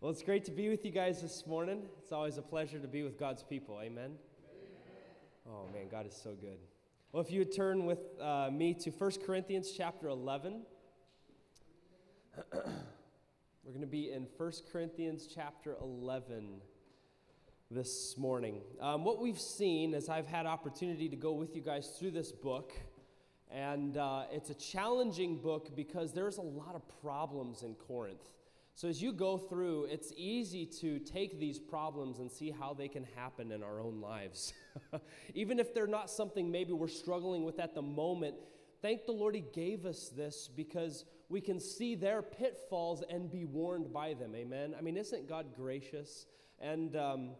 Well, it's great to be with you guys this morning. It's always a pleasure to be with God's people. Amen. Oh, man, God is so good. Well, if you would turn with uh, me to 1 Corinthians chapter 11. We're going to be in 1 Corinthians chapter 11 this morning. Um, what we've seen as I've had opportunity to go with you guys through this book, and uh, it's a challenging book because there's a lot of problems in Corinth. So, as you go through, it's easy to take these problems and see how they can happen in our own lives. Even if they're not something maybe we're struggling with at the moment, thank the Lord He gave us this because we can see their pitfalls and be warned by them. Amen. I mean, isn't God gracious? And, um,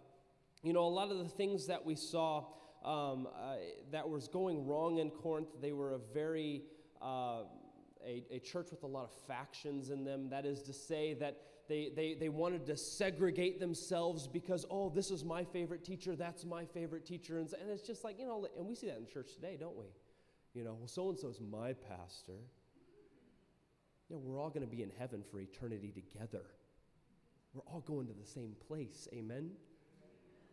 you know, a lot of the things that we saw um, uh, that was going wrong in Corinth, they were a very. Uh, a, a church with a lot of factions in them. That is to say, that they, they, they wanted to segregate themselves because, oh, this is my favorite teacher, that's my favorite teacher. And, and it's just like, you know, and we see that in church today, don't we? You know, well, so and so is my pastor. Yeah, we're all going to be in heaven for eternity together. We're all going to the same place. Amen?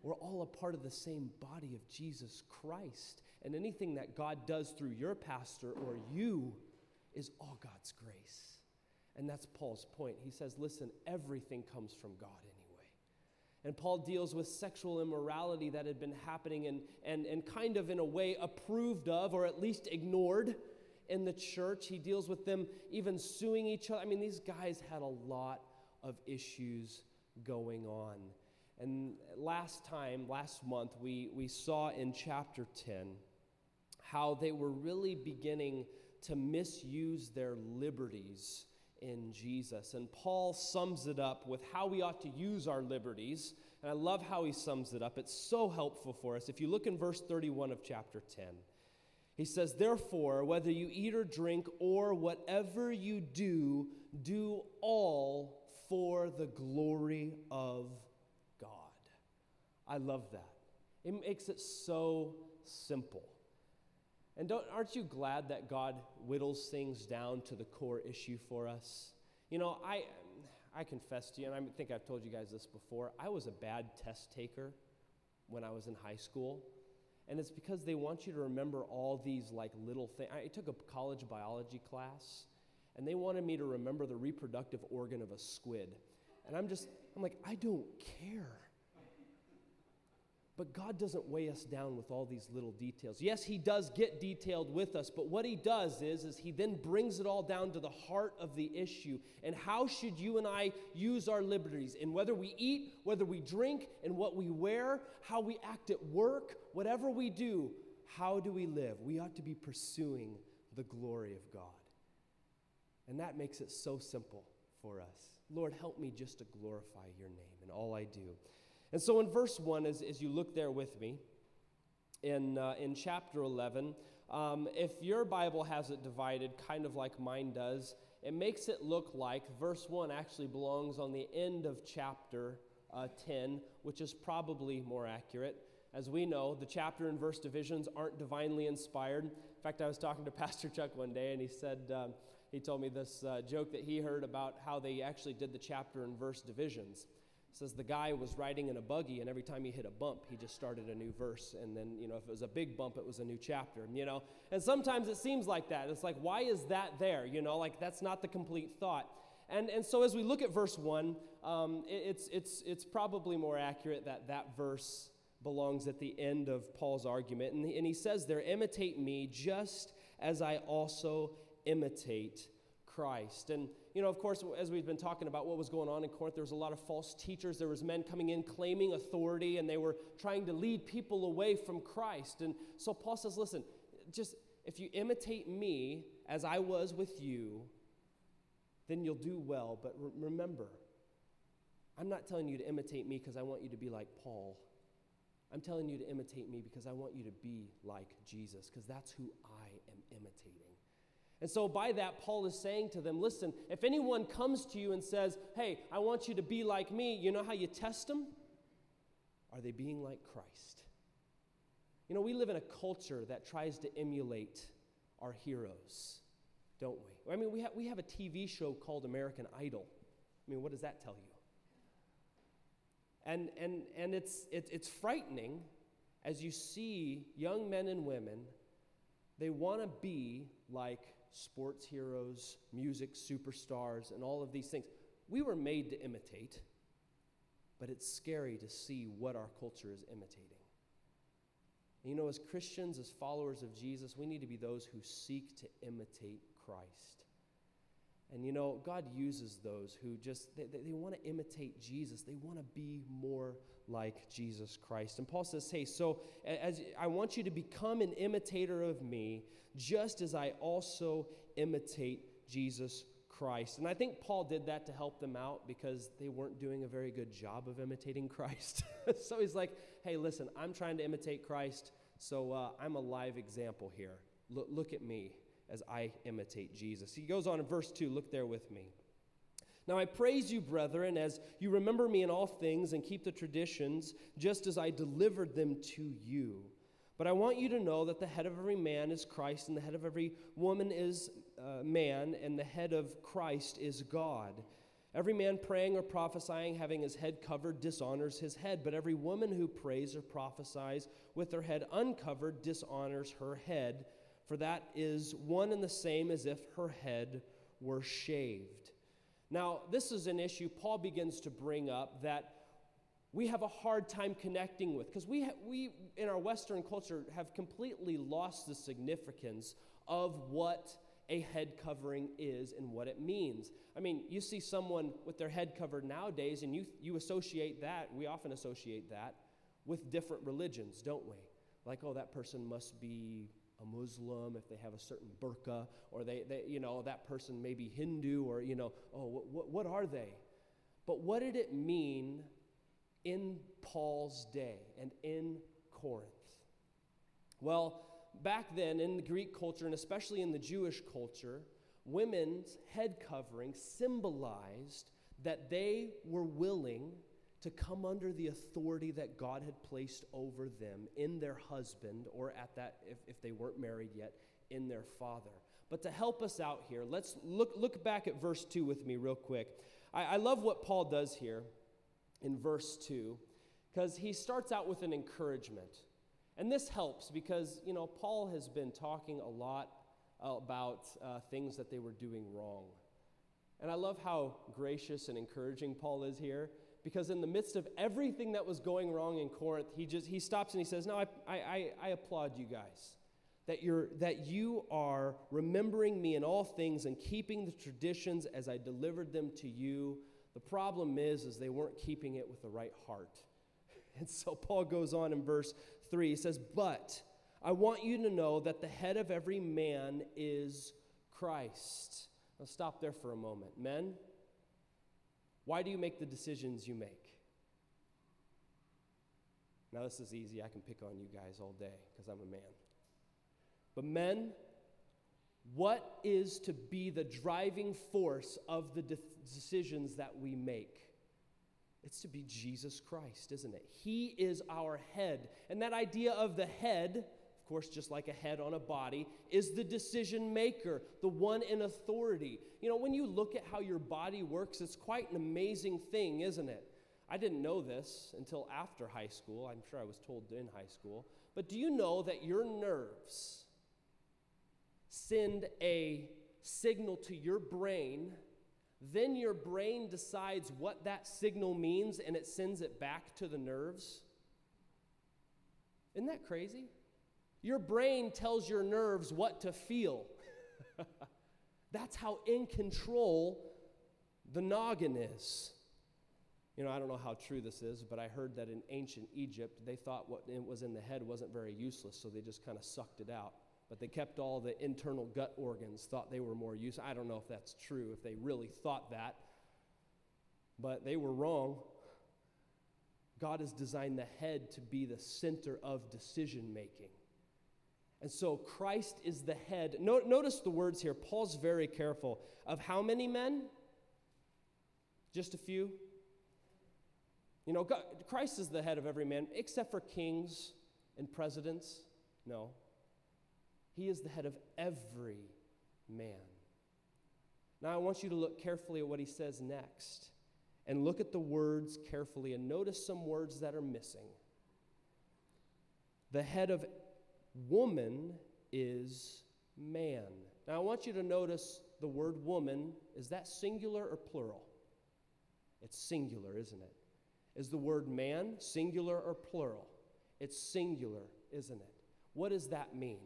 We're all a part of the same body of Jesus Christ. And anything that God does through your pastor or you is all God's grace. And that's Paul's point. He says, listen, everything comes from God anyway. And Paul deals with sexual immorality that had been happening and, and, and kind of in a way approved of or at least ignored in the church. He deals with them even suing each other. I mean, these guys had a lot of issues going on. And last time, last month, we, we saw in chapter 10 how they were really beginning to misuse their liberties in Jesus. And Paul sums it up with how we ought to use our liberties. And I love how he sums it up. It's so helpful for us. If you look in verse 31 of chapter 10, he says, Therefore, whether you eat or drink or whatever you do, do all for the glory of God. I love that. It makes it so simple. And aren't you glad that God whittles things down to the core issue for us? You know, I, I confess to you, and I think I've told you guys this before, I was a bad test taker when I was in high school. And it's because they want you to remember all these like little things. I took a college biology class, and they wanted me to remember the reproductive organ of a squid. And I'm just, I'm like, I don't care. But God doesn't weigh us down with all these little details. Yes, He does get detailed with us, but what He does is, is He then brings it all down to the heart of the issue. And how should you and I use our liberties? In whether we eat, whether we drink, and what we wear, how we act at work, whatever we do, how do we live? We ought to be pursuing the glory of God. And that makes it so simple for us. Lord, help me just to glorify your name in all I do. And so in verse 1, as, as you look there with me, in, uh, in chapter 11, um, if your Bible has it divided kind of like mine does, it makes it look like verse 1 actually belongs on the end of chapter uh, 10, which is probably more accurate. As we know, the chapter and verse divisions aren't divinely inspired. In fact, I was talking to Pastor Chuck one day, and he said, um, he told me this uh, joke that he heard about how they actually did the chapter and verse divisions says the guy was riding in a buggy and every time he hit a bump he just started a new verse. And then you know if it was a big bump it was a new chapter you know? And sometimes it seems like that. It's like why is that there you know? Like that's not the complete thought. And, and so as we look at verse 1 um, it, it's, it's, it's probably more accurate that that verse belongs at the end of paul's argument. And, and he says there imitate me just as i also imitate christ. And you know, of course, as we've been talking about what was going on in Corinth, there was a lot of false teachers. There was men coming in claiming authority, and they were trying to lead people away from Christ. And so Paul says, listen, just if you imitate me as I was with you, then you'll do well. But re- remember, I'm not telling you to imitate me because I want you to be like Paul. I'm telling you to imitate me because I want you to be like Jesus, because that's who I am imitating. And so, by that, Paul is saying to them listen, if anyone comes to you and says, Hey, I want you to be like me, you know how you test them? Are they being like Christ? You know, we live in a culture that tries to emulate our heroes, don't we? I mean, we, ha- we have a TV show called American Idol. I mean, what does that tell you? And, and, and it's, it, it's frightening as you see young men and women, they want to be like sports heroes, music superstars, and all of these things. We were made to imitate, but it's scary to see what our culture is imitating. And you know, as Christians, as followers of Jesus, we need to be those who seek to imitate Christ. And you know, God uses those who just, they, they, they want to imitate Jesus. They want to be more like Jesus Christ. And Paul says, hey, so as I want you to become an imitator of me, just as I also imitate Jesus Christ. And I think Paul did that to help them out because they weren't doing a very good job of imitating Christ. so he's like, hey, listen, I'm trying to imitate Christ, so uh, I'm a live example here. Look, look at me as I imitate Jesus. He goes on in verse 2, look there with me. Now I praise you, brethren, as you remember me in all things and keep the traditions, just as I delivered them to you. But I want you to know that the head of every man is Christ, and the head of every woman is uh, man, and the head of Christ is God. Every man praying or prophesying, having his head covered, dishonors his head, but every woman who prays or prophesies with her head uncovered dishonors her head for that is one and the same as if her head were shaved. Now, this is an issue Paul begins to bring up that we have a hard time connecting with because we, ha- we, in our Western culture, have completely lost the significance of what a head covering is and what it means. I mean, you see someone with their head covered nowadays, and you, you associate that, we often associate that with different religions, don't we? Like, oh, that person must be a Muslim, if they have a certain burqa, or they, they you know, that person may be Hindu, or, you know, oh, what, what are they? But what did it mean in Paul's day and in Corinth? Well, back then in the Greek culture, and especially in the Jewish culture, women's head covering symbolized that they were willing to come under the authority that God had placed over them in their husband, or at that, if, if they weren't married yet, in their father. But to help us out here, let's look, look back at verse 2 with me, real quick. I, I love what Paul does here in verse 2, because he starts out with an encouragement. And this helps because, you know, Paul has been talking a lot about uh, things that they were doing wrong. And I love how gracious and encouraging Paul is here because in the midst of everything that was going wrong in Corinth, he just he stops and he says, "No, I, I, I applaud you guys that you're that you are remembering me in all things and keeping the traditions as I delivered them to you. The problem is, is they weren't keeping it with the right heart." And so Paul goes on in verse three. He says, "But I want you to know that the head of every man is Christ." Now stop there for a moment, men. Why do you make the decisions you make? Now, this is easy. I can pick on you guys all day because I'm a man. But, men, what is to be the driving force of the de- decisions that we make? It's to be Jesus Christ, isn't it? He is our head. And that idea of the head course, just like a head on a body, is the decision maker, the one in authority. You know, when you look at how your body works, it's quite an amazing thing, isn't it? I didn't know this until after high school. I'm sure I was told in high school. But do you know that your nerves send a signal to your brain? Then your brain decides what that signal means and it sends it back to the nerves. Isn't that crazy? Your brain tells your nerves what to feel. That's how in control the noggin is. You know, I don't know how true this is, but I heard that in ancient Egypt, they thought what was in the head wasn't very useless, so they just kind of sucked it out. But they kept all the internal gut organs, thought they were more useful. I don't know if that's true, if they really thought that, but they were wrong. God has designed the head to be the center of decision making. And so Christ is the head. No, notice the words here. Paul's very careful. Of how many men? Just a few? You know, God, Christ is the head of every man, except for kings and presidents. No. He is the head of every man. Now, I want you to look carefully at what he says next. and look at the words carefully and notice some words that are missing. The head of woman is man. Now I want you to notice the word woman. Is that singular or plural? It's singular, isn't it? Is the word man singular or plural? It's singular, isn't it? What does that mean?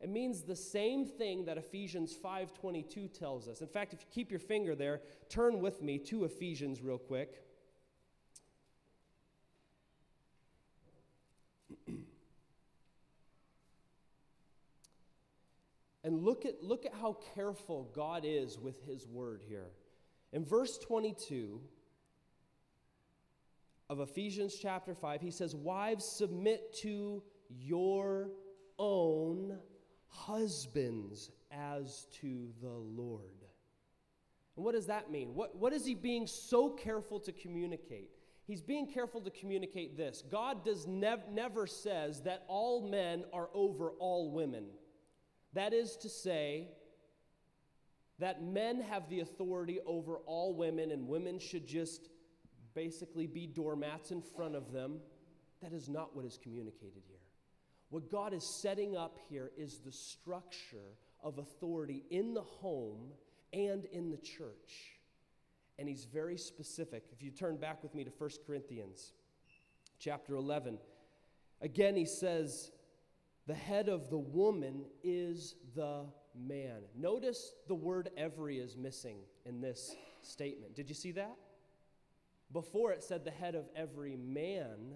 It means the same thing that Ephesians 5:22 tells us. In fact, if you keep your finger there, turn with me to Ephesians real quick. And look at, look at how careful God is with his word here. In verse 22 of Ephesians chapter 5, he says, Wives, submit to your own husbands as to the Lord. And what does that mean? What, what is he being so careful to communicate? He's being careful to communicate this. God does nev- never says that all men are over all women. That is to say, that men have the authority over all women and women should just basically be doormats in front of them. That is not what is communicated here. What God is setting up here is the structure of authority in the home and in the church. And he's very specific. If you turn back with me to 1 Corinthians chapter 11, again he says, the head of the woman is the man. Notice the word every is missing in this statement. Did you see that? Before it said the head of every man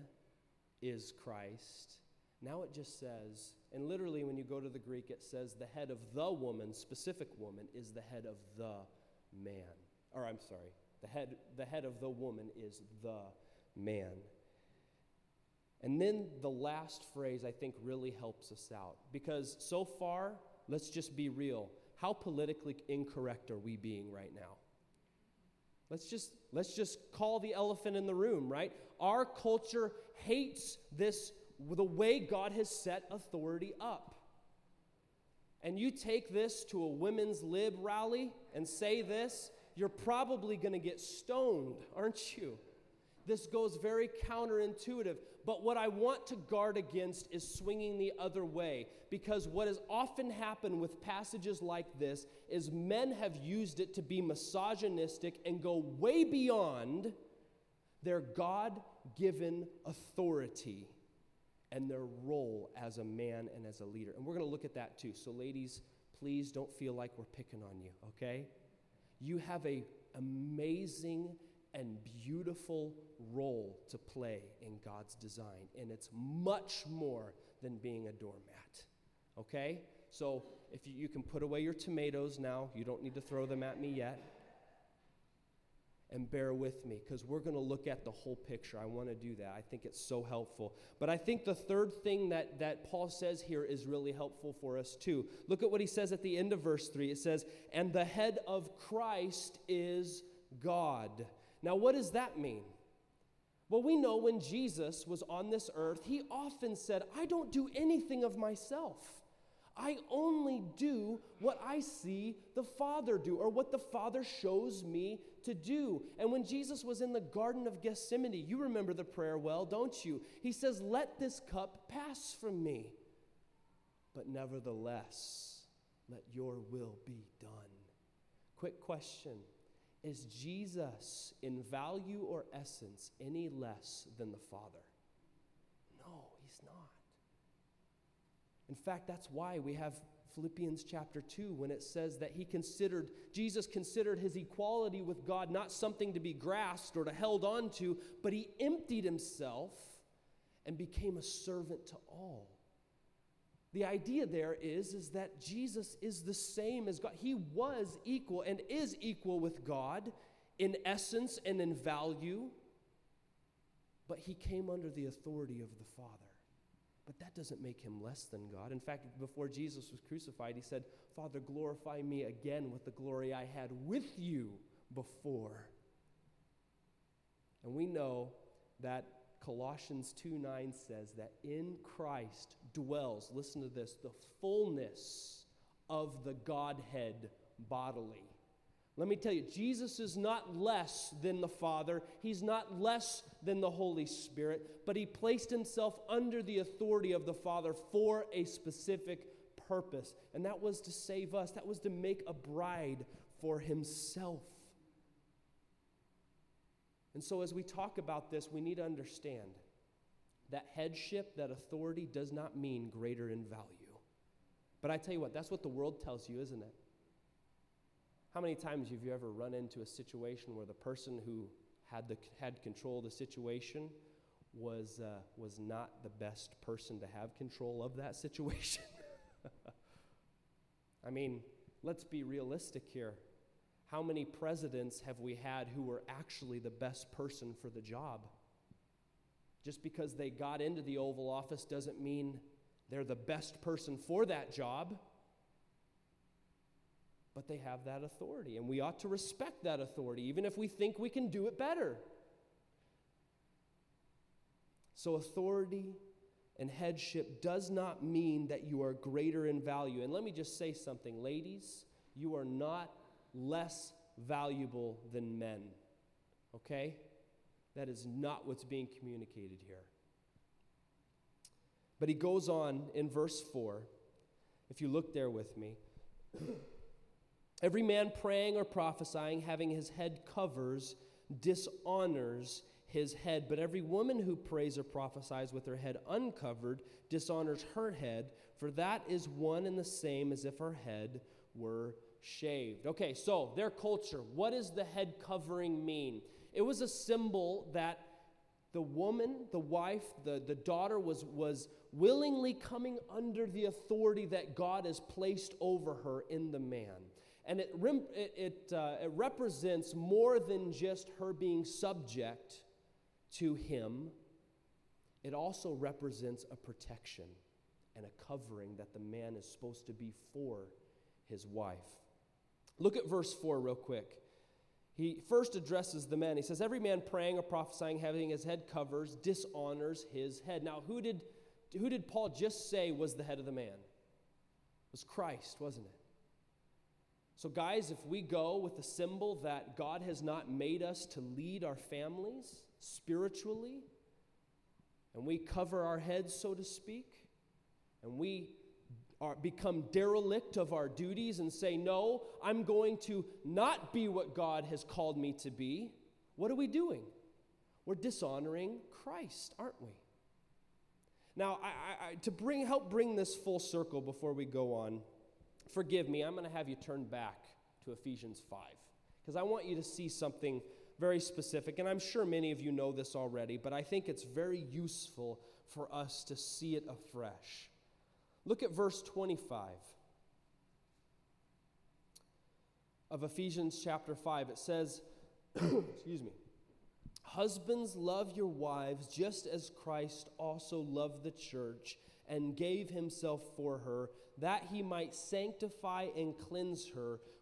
is Christ. Now it just says, and literally when you go to the Greek, it says the head of the woman, specific woman, is the head of the man. Or I'm sorry, the head, the head of the woman is the man. And then the last phrase I think really helps us out because so far, let's just be real. How politically incorrect are we being right now? Let's just let's just call the elephant in the room, right? Our culture hates this the way God has set authority up. And you take this to a women's lib rally and say this, you're probably going to get stoned, aren't you? This goes very counterintuitive. But what I want to guard against is swinging the other way. Because what has often happened with passages like this is men have used it to be misogynistic and go way beyond their God given authority and their role as a man and as a leader. And we're going to look at that too. So, ladies, please don't feel like we're picking on you, okay? You have a amazing and beautiful role to play in God's design, and it's much more than being a doormat. Okay? So if you, you can put away your tomatoes now, you don't need to throw them at me yet. And bear with me because we're going to look at the whole picture. I want to do that. I think it's so helpful. But I think the third thing that, that Paul says here is really helpful for us too. Look at what he says at the end of verse 3. It says, And the head of Christ is God. Now, what does that mean? Well, we know when Jesus was on this earth, he often said, I don't do anything of myself. I only do what I see the Father do or what the Father shows me to do. And when Jesus was in the Garden of Gethsemane, you remember the prayer well, don't you? He says, Let this cup pass from me, but nevertheless, let your will be done. Quick question is Jesus, in value or essence, any less than the Father? No, he's not. In fact, that's why we have Philippians chapter 2 when it says that he considered, Jesus considered his equality with God not something to be grasped or to held on to, but he emptied himself and became a servant to all. The idea there is, is that Jesus is the same as God. He was equal and is equal with God in essence and in value, but he came under the authority of the Father. But that doesn't make him less than God. In fact, before Jesus was crucified, he said, Father, glorify me again with the glory I had with you before. And we know that Colossians 2 9 says that in Christ dwells, listen to this, the fullness of the Godhead bodily. Let me tell you, Jesus is not less than the Father. He's not less than the Holy Spirit, but he placed himself under the authority of the Father for a specific purpose. And that was to save us, that was to make a bride for himself. And so, as we talk about this, we need to understand that headship, that authority, does not mean greater in value. But I tell you what, that's what the world tells you, isn't it? How many times have you ever run into a situation where the person who had, the, had control of the situation was, uh, was not the best person to have control of that situation? I mean, let's be realistic here. How many presidents have we had who were actually the best person for the job? Just because they got into the Oval Office doesn't mean they're the best person for that job. But they have that authority, and we ought to respect that authority, even if we think we can do it better. So, authority and headship does not mean that you are greater in value. And let me just say something, ladies, you are not less valuable than men. Okay? That is not what's being communicated here. But he goes on in verse 4, if you look there with me. Every man praying or prophesying, having his head covers, dishonors his head. But every woman who prays or prophesies with her head uncovered dishonors her head, for that is one and the same as if her head were shaved. Okay, so their culture, what does the head covering mean? It was a symbol that the woman, the wife, the, the daughter was, was willingly coming under the authority that God has placed over her in the man. And it, it, it, uh, it represents more than just her being subject to him, it also represents a protection and a covering that the man is supposed to be for his wife. Look at verse 4 real quick. He first addresses the men. He says, Every man praying or prophesying, having his head covers, dishonors his head. Now, who did, who did Paul just say was the head of the man? It was Christ, wasn't it? So, guys, if we go with the symbol that God has not made us to lead our families spiritually, and we cover our heads, so to speak, and we become derelict of our duties and say, No, I'm going to not be what God has called me to be, what are we doing? We're dishonoring Christ, aren't we? Now, I, I, to bring, help bring this full circle before we go on, forgive me, I'm going to have you turn back to Ephesians 5 because I want you to see something very specific. And I'm sure many of you know this already, but I think it's very useful for us to see it afresh. Look at verse 25 of Ephesians chapter 5. It says, excuse me, Husbands, love your wives just as Christ also loved the church and gave himself for her, that he might sanctify and cleanse her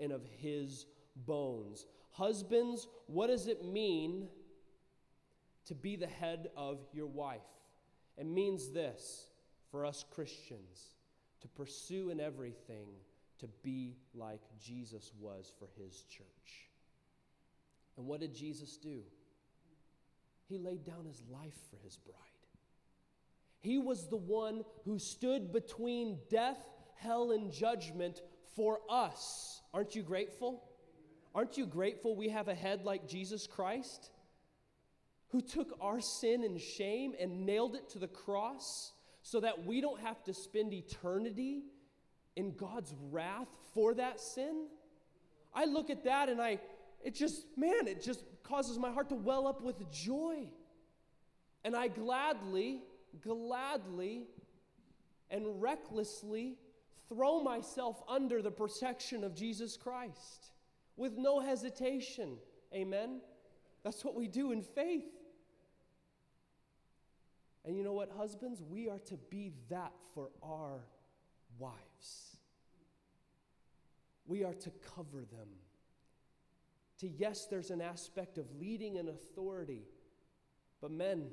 and of his bones. Husbands, what does it mean to be the head of your wife? It means this for us Christians to pursue in everything to be like Jesus was for his church. And what did Jesus do? He laid down his life for his bride. He was the one who stood between death, hell, and judgment for us. Aren't you grateful? Aren't you grateful we have a head like Jesus Christ who took our sin and shame and nailed it to the cross so that we don't have to spend eternity in God's wrath for that sin? I look at that and I, it just, man, it just causes my heart to well up with joy. And I gladly, gladly, and recklessly throw myself under the protection of Jesus Christ. with no hesitation. Amen? That's what we do in faith. And you know what, husbands? We are to be that for our wives. We are to cover them. To, yes, there's an aspect of leading and authority, but men,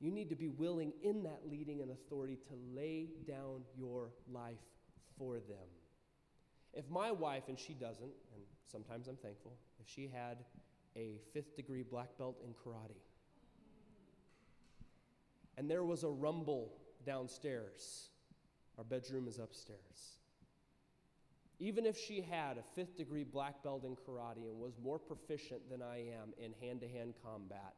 you need to be willing in that leading and authority to lay down your life for them. If my wife, and she doesn't, and sometimes I'm thankful, if she had a fifth degree black belt in karate, and there was a rumble downstairs, our bedroom is upstairs. Even if she had a fifth degree black belt in karate and was more proficient than I am in hand to hand combat,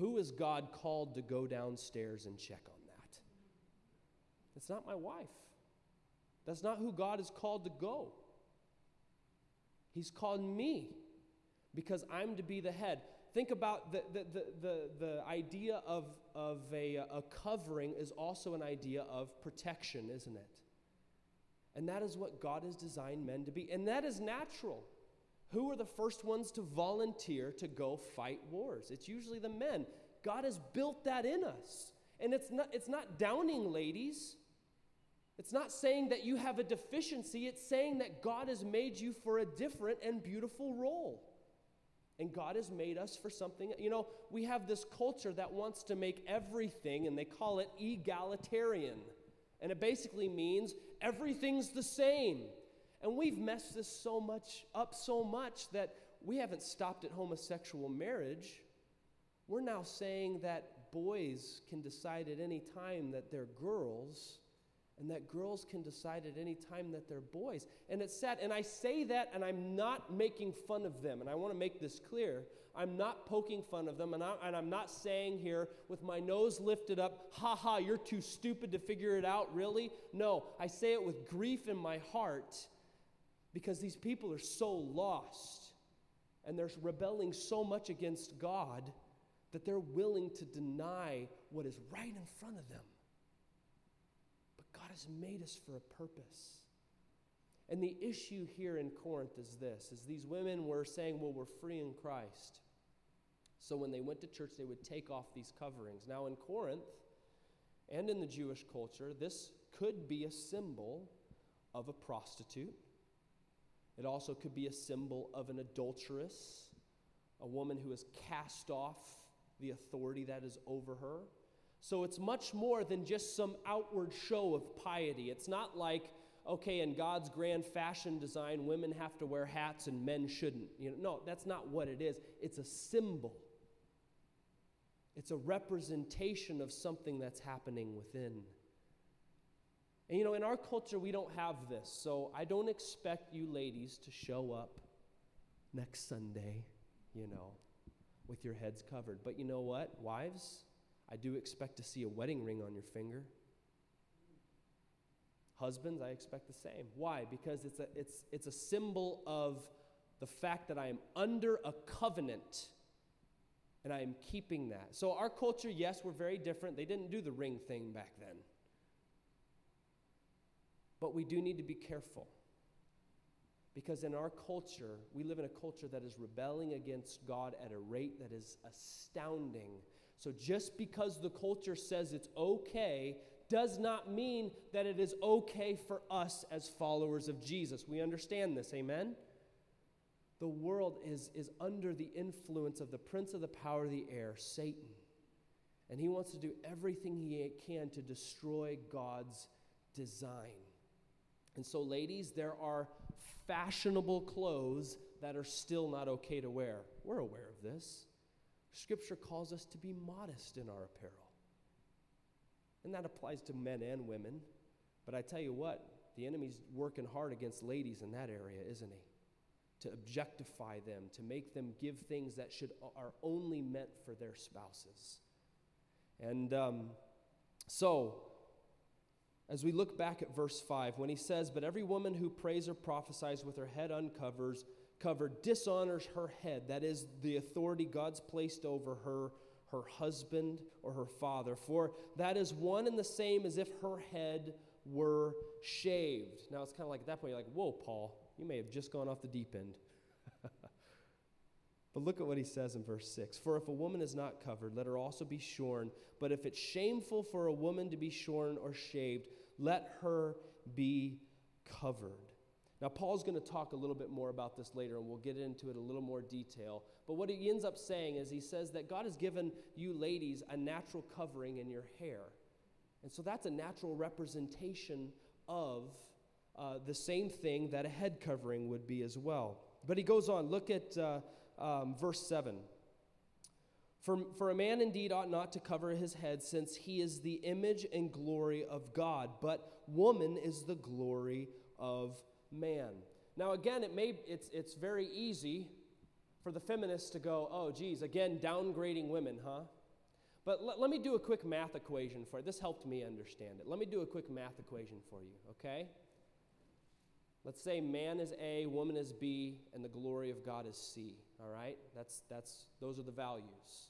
who is God called to go downstairs and check on that? It's not my wife. That's not who God is called to go. He's called me because I'm to be the head. Think about the, the, the, the, the idea of, of a, a covering is also an idea of protection, isn't it? And that is what God has designed men to be. And that is natural. Who are the first ones to volunteer to go fight wars? It's usually the men. God has built that in us. And it's not, it's not downing ladies. It's not saying that you have a deficiency. It's saying that God has made you for a different and beautiful role. And God has made us for something. You know, we have this culture that wants to make everything, and they call it egalitarian. And it basically means everything's the same. And we've messed this so much up so much that we haven't stopped at homosexual marriage. We're now saying that boys can decide at any time that they're girls and that girls can decide at any time that they're boys. And it's sad. And I say that, and I'm not making fun of them. And I want to make this clear. I'm not poking fun of them, and, I, and I'm not saying here with my nose lifted up, ha ha, you're too stupid to figure it out, really? No, I say it with grief in my heart because these people are so lost and they're rebelling so much against God that they're willing to deny what is right in front of them. But God has made us for a purpose. And the issue here in Corinth is this is these women were saying, well, we're free in Christ. So when they went to church, they would take off these coverings. Now in Corinth and in the Jewish culture, this could be a symbol of a prostitute. It also could be a symbol of an adulteress, a woman who has cast off the authority that is over her. So it's much more than just some outward show of piety. It's not like, okay, in God's grand fashion design, women have to wear hats and men shouldn't. You know, no, that's not what it is. It's a symbol. It's a representation of something that's happening within. And you know, in our culture, we don't have this. So I don't expect you ladies to show up next Sunday, you know, with your heads covered. But you know what, wives? I do expect to see a wedding ring on your finger. Husbands, I expect the same. Why? Because it's a, it's, it's a symbol of the fact that I am under a covenant and I am keeping that. So, our culture, yes, we're very different. They didn't do the ring thing back then. But we do need to be careful. Because in our culture, we live in a culture that is rebelling against God at a rate that is astounding so just because the culture says it's okay does not mean that it is okay for us as followers of Jesus. We understand this, amen? The world is, is under the influence of the prince of the power of the air, Satan. And he wants to do everything he can to destroy God's design. And so, ladies, there are fashionable clothes that are still not okay to wear. We're aware of this. Scripture calls us to be modest in our apparel. And that applies to men and women. But I tell you what, the enemy's working hard against ladies in that area, isn't he? To objectify them, to make them give things that should are only meant for their spouses. And um, so, as we look back at verse 5, when he says, But every woman who prays or prophesies with her head uncovers covered dishonors her head. That is the authority God's placed over her, her husband or her father. For that is one and the same as if her head were shaved. Now it's kind of like at that point, you're like, whoa, Paul, you may have just gone off the deep end. But look at what he says in verse 6 For if a woman is not covered, let her also be shorn. But if it's shameful for a woman to be shorn or shaved, let her be covered. Now, Paul's going to talk a little bit more about this later, and we'll get into it a little more detail. But what he ends up saying is he says that God has given you ladies a natural covering in your hair. And so that's a natural representation of uh, the same thing that a head covering would be as well. But he goes on, look at uh, um, verse 7. For, for a man indeed ought not to cover his head, since he is the image and glory of God, but woman is the glory of man. Now, again, it may, it's, it's very easy for the feminists to go, oh, geez, again, downgrading women, huh? But let, let me do a quick math equation for you. This helped me understand it. Let me do a quick math equation for you, okay? Let's say man is A, woman is B, and the glory of God is C. All right? That's, that's, those are the values.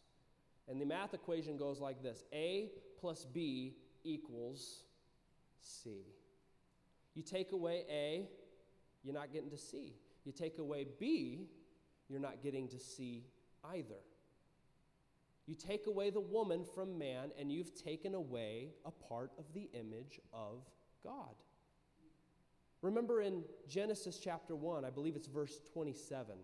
And the math equation goes like this A plus B equals C. You take away A, you're not getting to C. You take away B, you're not getting to C either. You take away the woman from man, and you've taken away a part of the image of God. Remember in Genesis chapter 1, I believe it's verse 27.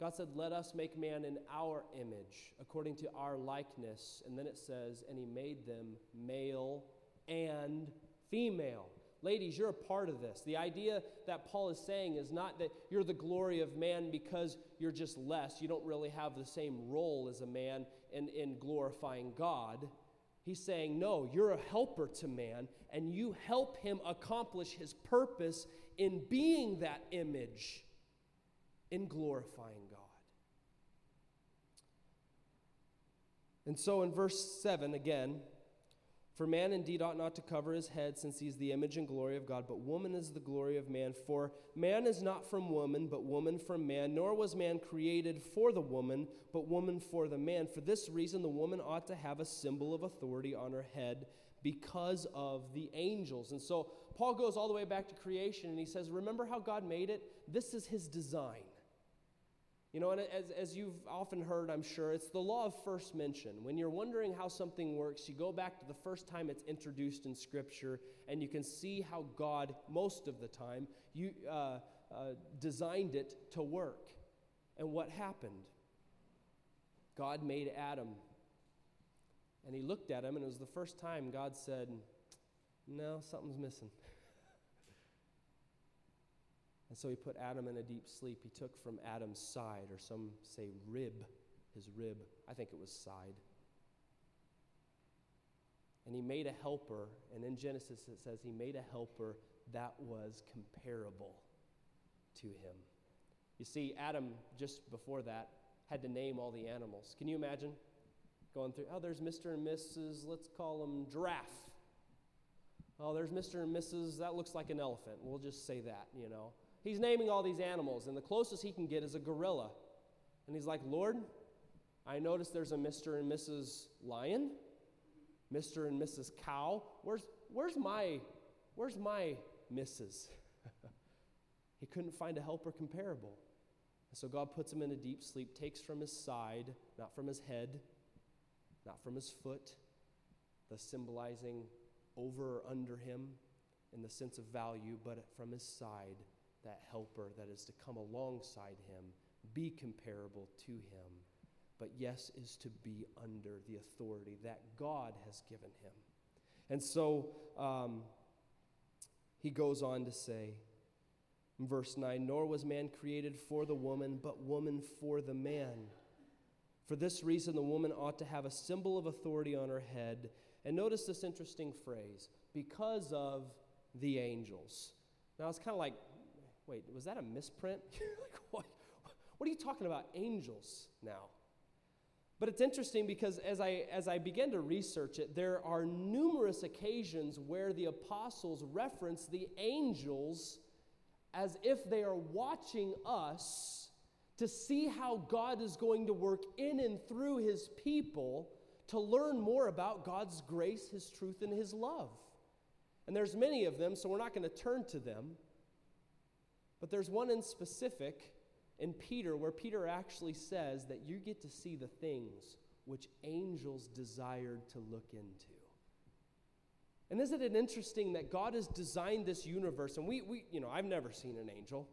God said, Let us make man in our image, according to our likeness. And then it says, And he made them male and female. Ladies, you're a part of this. The idea that Paul is saying is not that you're the glory of man because you're just less. You don't really have the same role as a man in, in glorifying God. He's saying, No, you're a helper to man, and you help him accomplish his purpose in being that image, in glorifying God. And so in verse 7, again, for man indeed ought not to cover his head, since he is the image and glory of God, but woman is the glory of man. For man is not from woman, but woman from man, nor was man created for the woman, but woman for the man. For this reason, the woman ought to have a symbol of authority on her head because of the angels. And so Paul goes all the way back to creation and he says, Remember how God made it? This is his design. You know, and as, as you've often heard, I'm sure, it's the law of first mention. When you're wondering how something works, you go back to the first time it's introduced in Scripture, and you can see how God, most of the time, you, uh, uh, designed it to work. And what happened? God made Adam. And he looked at him, and it was the first time God said, No, something's missing. And so he put Adam in a deep sleep. He took from Adam's side, or some say rib, his rib. I think it was side. And he made a helper, and in Genesis it says he made a helper that was comparable to him. You see, Adam, just before that, had to name all the animals. Can you imagine going through? Oh, there's Mr. and Mrs., let's call them giraffe. Oh, there's Mr. and Mrs., that looks like an elephant. We'll just say that, you know. He's naming all these animals, and the closest he can get is a gorilla. And he's like, Lord, I noticed there's a Mr. and Mrs. Lion, Mr. and Mrs. Cow. Where's, where's my, where's my Mrs.? he couldn't find a helper comparable. And so God puts him in a deep sleep, takes from his side, not from his head, not from his foot, thus symbolizing over or under him in the sense of value, but from his side that helper that is to come alongside him, be comparable to him, but yes, is to be under the authority that God has given him. And so um, he goes on to say, in verse 9, nor was man created for the woman, but woman for the man. For this reason, the woman ought to have a symbol of authority on her head. And notice this interesting phrase because of the angels. Now, it's kind of like wait, was that a misprint? like, what? what are you talking about? Angels now. But it's interesting because as I, as I began to research it, there are numerous occasions where the apostles reference the angels as if they are watching us to see how God is going to work in and through his people to learn more about God's grace, his truth, and his love. And there's many of them, so we're not going to turn to them. But there's one in specific in Peter where Peter actually says that you get to see the things which angels desired to look into. And isn't it interesting that God has designed this universe? And we, we you know, I've never seen an angel.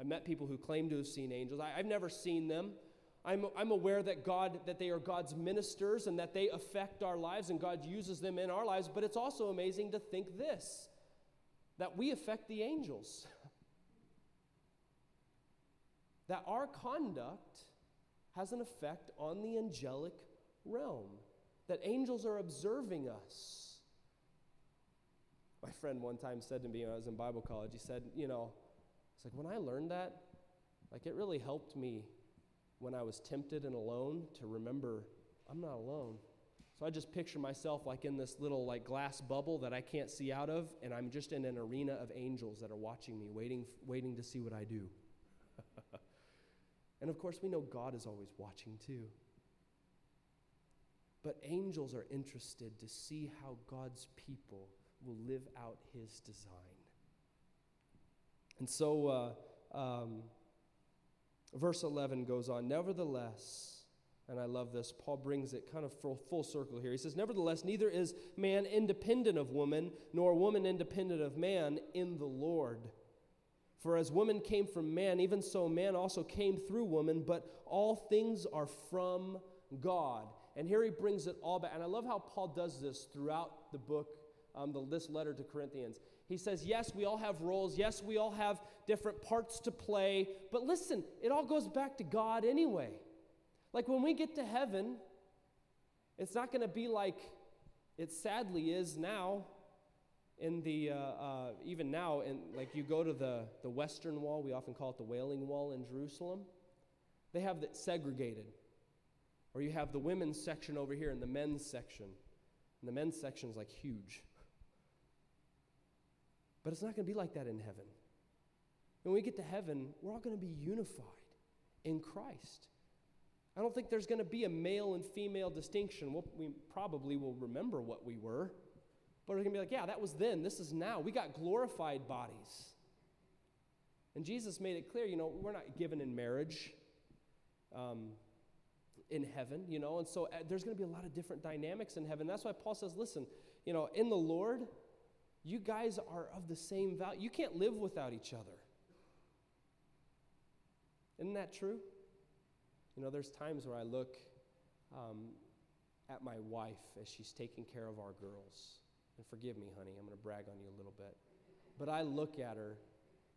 I've met people who claim to have seen angels. I, I've never seen them. I'm, I'm aware that God, that they are God's ministers and that they affect our lives and God uses them in our lives. But it's also amazing to think this that we affect the angels. that our conduct has an effect on the angelic realm, that angels are observing us. My friend one time said to me when I was in Bible college, he said, You know, it's like when I learned that, like it really helped me when I was tempted and alone to remember I'm not alone. So I just picture myself like in this little like glass bubble that I can't see out of, and I'm just in an arena of angels that are watching me, waiting, waiting to see what I do. And of course, we know God is always watching too. But angels are interested to see how God's people will live out his design. And so, uh, um, verse 11 goes on Nevertheless, and I love this, Paul brings it kind of full, full circle here. He says, Nevertheless, neither is man independent of woman, nor woman independent of man in the Lord. For as woman came from man, even so man also came through woman, but all things are from God. And here he brings it all back. And I love how Paul does this throughout the book, um, the, this letter to Corinthians. He says, Yes, we all have roles. Yes, we all have different parts to play. But listen, it all goes back to God anyway. Like when we get to heaven, it's not going to be like it sadly is now in the uh, uh, even now in like you go to the the western wall we often call it the wailing wall in jerusalem they have that segregated. Or you have the women's section over here and the men's section. And the men's section is like huge. But it's not going to be like that in heaven. When we get to heaven we're all going to be unified in christ. I don't think there's going to be a male and female distinction. We'll, we probably will remember what we were but we're going to be like, yeah, that was then. This is now. We got glorified bodies. And Jesus made it clear, you know, we're not given in marriage um, in heaven, you know, and so uh, there's going to be a lot of different dynamics in heaven. That's why Paul says, listen, you know, in the Lord, you guys are of the same value. You can't live without each other. Isn't that true? You know, there's times where I look um, at my wife as she's taking care of our girls and forgive me, honey, I'm going to brag on you a little bit. But I look at her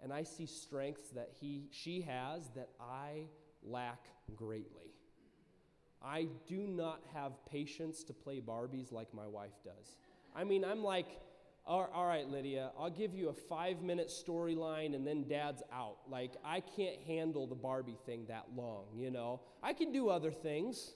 and I see strengths that he, she has that I lack greatly. I do not have patience to play Barbies like my wife does. I mean, I'm like, all right, Lydia, I'll give you a five minute storyline and then dad's out. Like, I can't handle the Barbie thing that long, you know? I can do other things.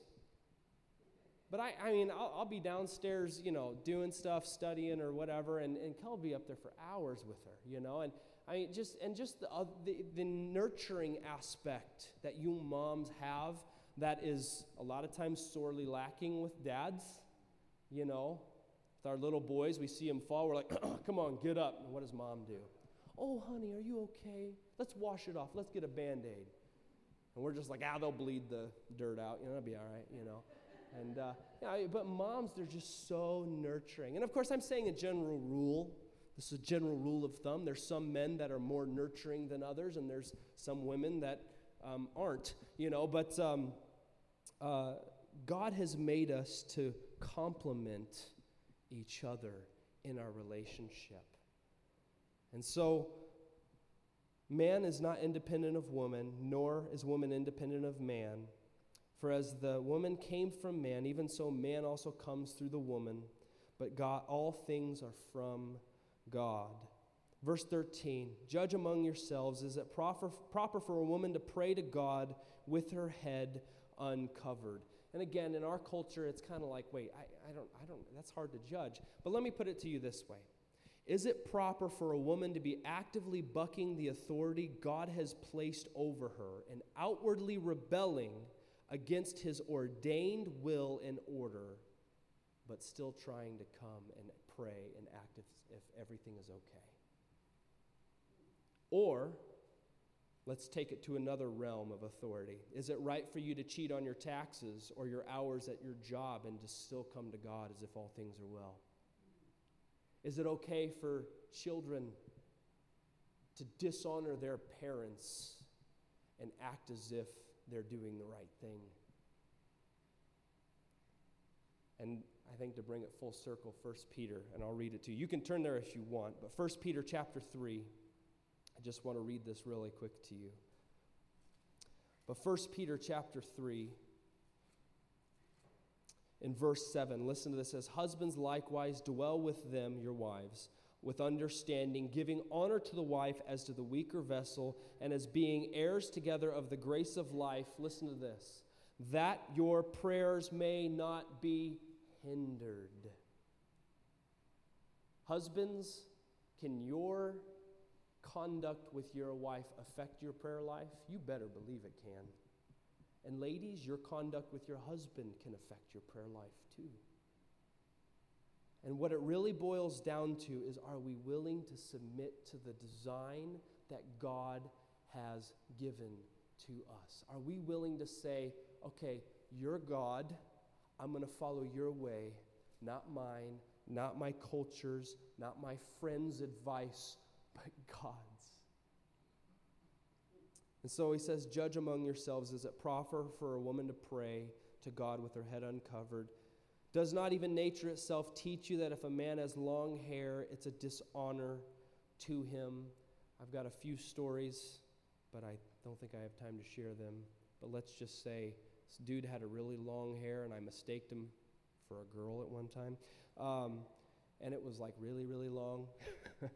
But I, I mean, I'll, I'll, be downstairs, you know, doing stuff, studying or whatever, and, and Kel will be up there for hours with her, you know, and I mean, just and just the, uh, the, the nurturing aspect that you moms have that is a lot of times sorely lacking with dads, you know. With our little boys, we see them fall, we're like, come on, get up. And what does mom do? Oh, honey, are you okay? Let's wash it off. Let's get a band aid. And we're just like, ah, they'll bleed the dirt out. You know, that'll be all right, you know. And uh, yeah, but moms, they're just so nurturing. And of course, I'm saying a general rule. This is a general rule of thumb. There's some men that are more nurturing than others, and there's some women that um, aren't, you know. But um, uh, God has made us to complement each other in our relationship. And so, man is not independent of woman, nor is woman independent of man. For as the woman came from man, even so man also comes through the woman. But God, all things are from God. Verse 13 Judge among yourselves, is it proper, proper for a woman to pray to God with her head uncovered? And again, in our culture, it's kind of like, wait, I, I, don't, I don't, that's hard to judge. But let me put it to you this way Is it proper for a woman to be actively bucking the authority God has placed over her and outwardly rebelling? Against his ordained will and order, but still trying to come and pray and act if, if everything is okay? Or Let's take it to another realm of authority. Is it right for you to cheat on your taxes or your hours at your job and to still come to God as if all things are well? Is it okay for children to dishonor their parents and act as if they're doing the right thing? And I think to bring it full circle, 1 Peter, and I'll read it to you. You can turn there if you want, but 1 Peter chapter 3, I just want to read this really quick to you. But 1 Peter chapter 3, in verse 7, listen to this. It says, Husbands likewise dwell with them, your wives, with understanding, giving honor to the wife as to the weaker vessel, and as being heirs together of the grace of life. Listen to this. That your prayers may not be hindered. Husbands, can your conduct with your wife affect your prayer life? You better believe it can. And ladies, your conduct with your husband can affect your prayer life too. And what it really boils down to is are we willing to submit to the design that God has given to us? Are we willing to say, okay, you're God, I'm going to follow your way, not mine, not my culture's, not my friend's advice, but God's. And so he says, Judge among yourselves, is it proper for a woman to pray to God with her head uncovered? Does not even nature itself teach you that if a man has long hair, it's a dishonor to him? I've got a few stories, but I don't think I have time to share them. But let's just say this dude had a really long hair, and I mistaked him for a girl at one time. Um, and it was like really, really long.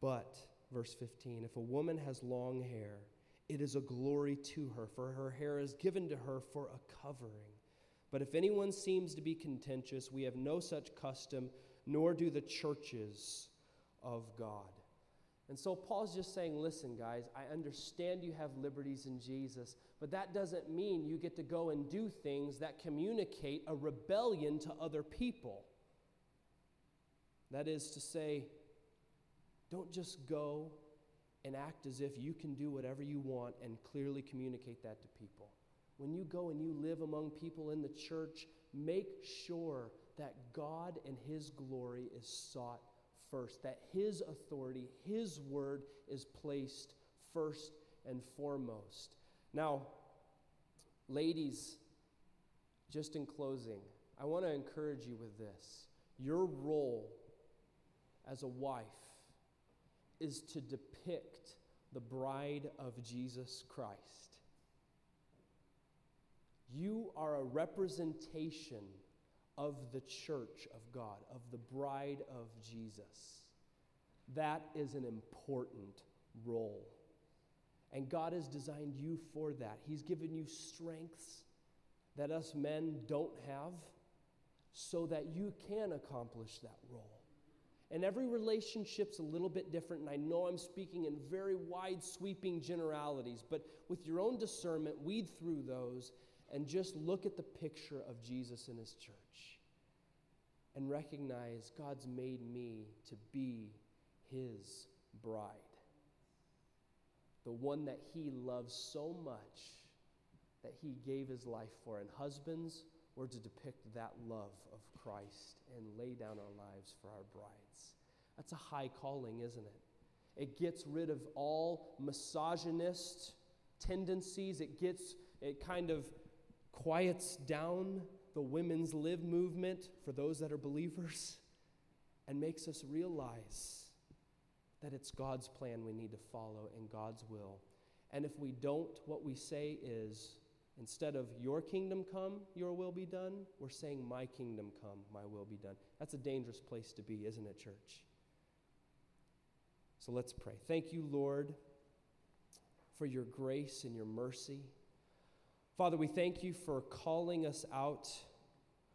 but, verse 15, if a woman has long hair, it is a glory to her, for her hair is given to her for a covering. But if anyone seems to be contentious, we have no such custom, nor do the churches of God. And so Paul's just saying, listen, guys, I understand you have liberties in Jesus, but that doesn't mean you get to go and do things that communicate a rebellion to other people. That is to say, don't just go and act as if you can do whatever you want and clearly communicate that to people. When you go and you live among people in the church, make sure that God and His glory is sought first, that His authority, His word is placed first and foremost. Now, ladies, just in closing, I want to encourage you with this. Your role as a wife is to depict the bride of Jesus Christ. You are a representation of the church of God, of the bride of Jesus. That is an important role. And God has designed you for that. He's given you strengths that us men don't have so that you can accomplish that role. And every relationship's a little bit different, and I know I'm speaking in very wide, sweeping generalities, but with your own discernment, weed through those and just look at the picture of Jesus in his church and recognize God's made me to be his bride. The one that he loves so much that he gave his life for. And husbands, we're to depict that love of Christ and lay down our lives for our brides. That's a high calling, isn't it? It gets rid of all misogynist tendencies. It gets, it kind of quiets down the women's lib movement for those that are believers and makes us realize that it's God's plan we need to follow and God's will. And if we don't, what we say is, instead of your kingdom come, your will be done, we're saying my kingdom come, my will be done. That's a dangerous place to be, isn't it, church? So let's pray. Thank you, Lord, for your grace and your mercy. Father, we thank you for calling us out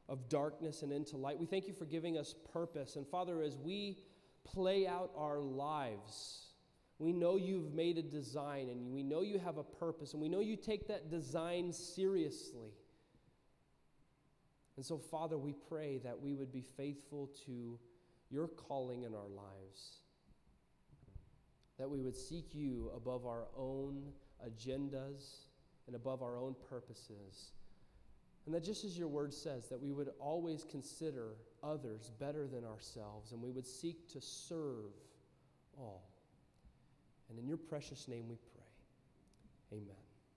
of darkness and into light. We thank you for giving us purpose. And Father, as we play out our lives, we know you've made a design and we know you have a purpose and we know you take that design seriously. And so, Father, we pray that we would be faithful to your calling in our lives. that we would seek you above our own agendas and above our own purposes. And that just as your word says, that we would always consider others better than ourselves and we would seek to serve all. And in your precious name we pray. Amen.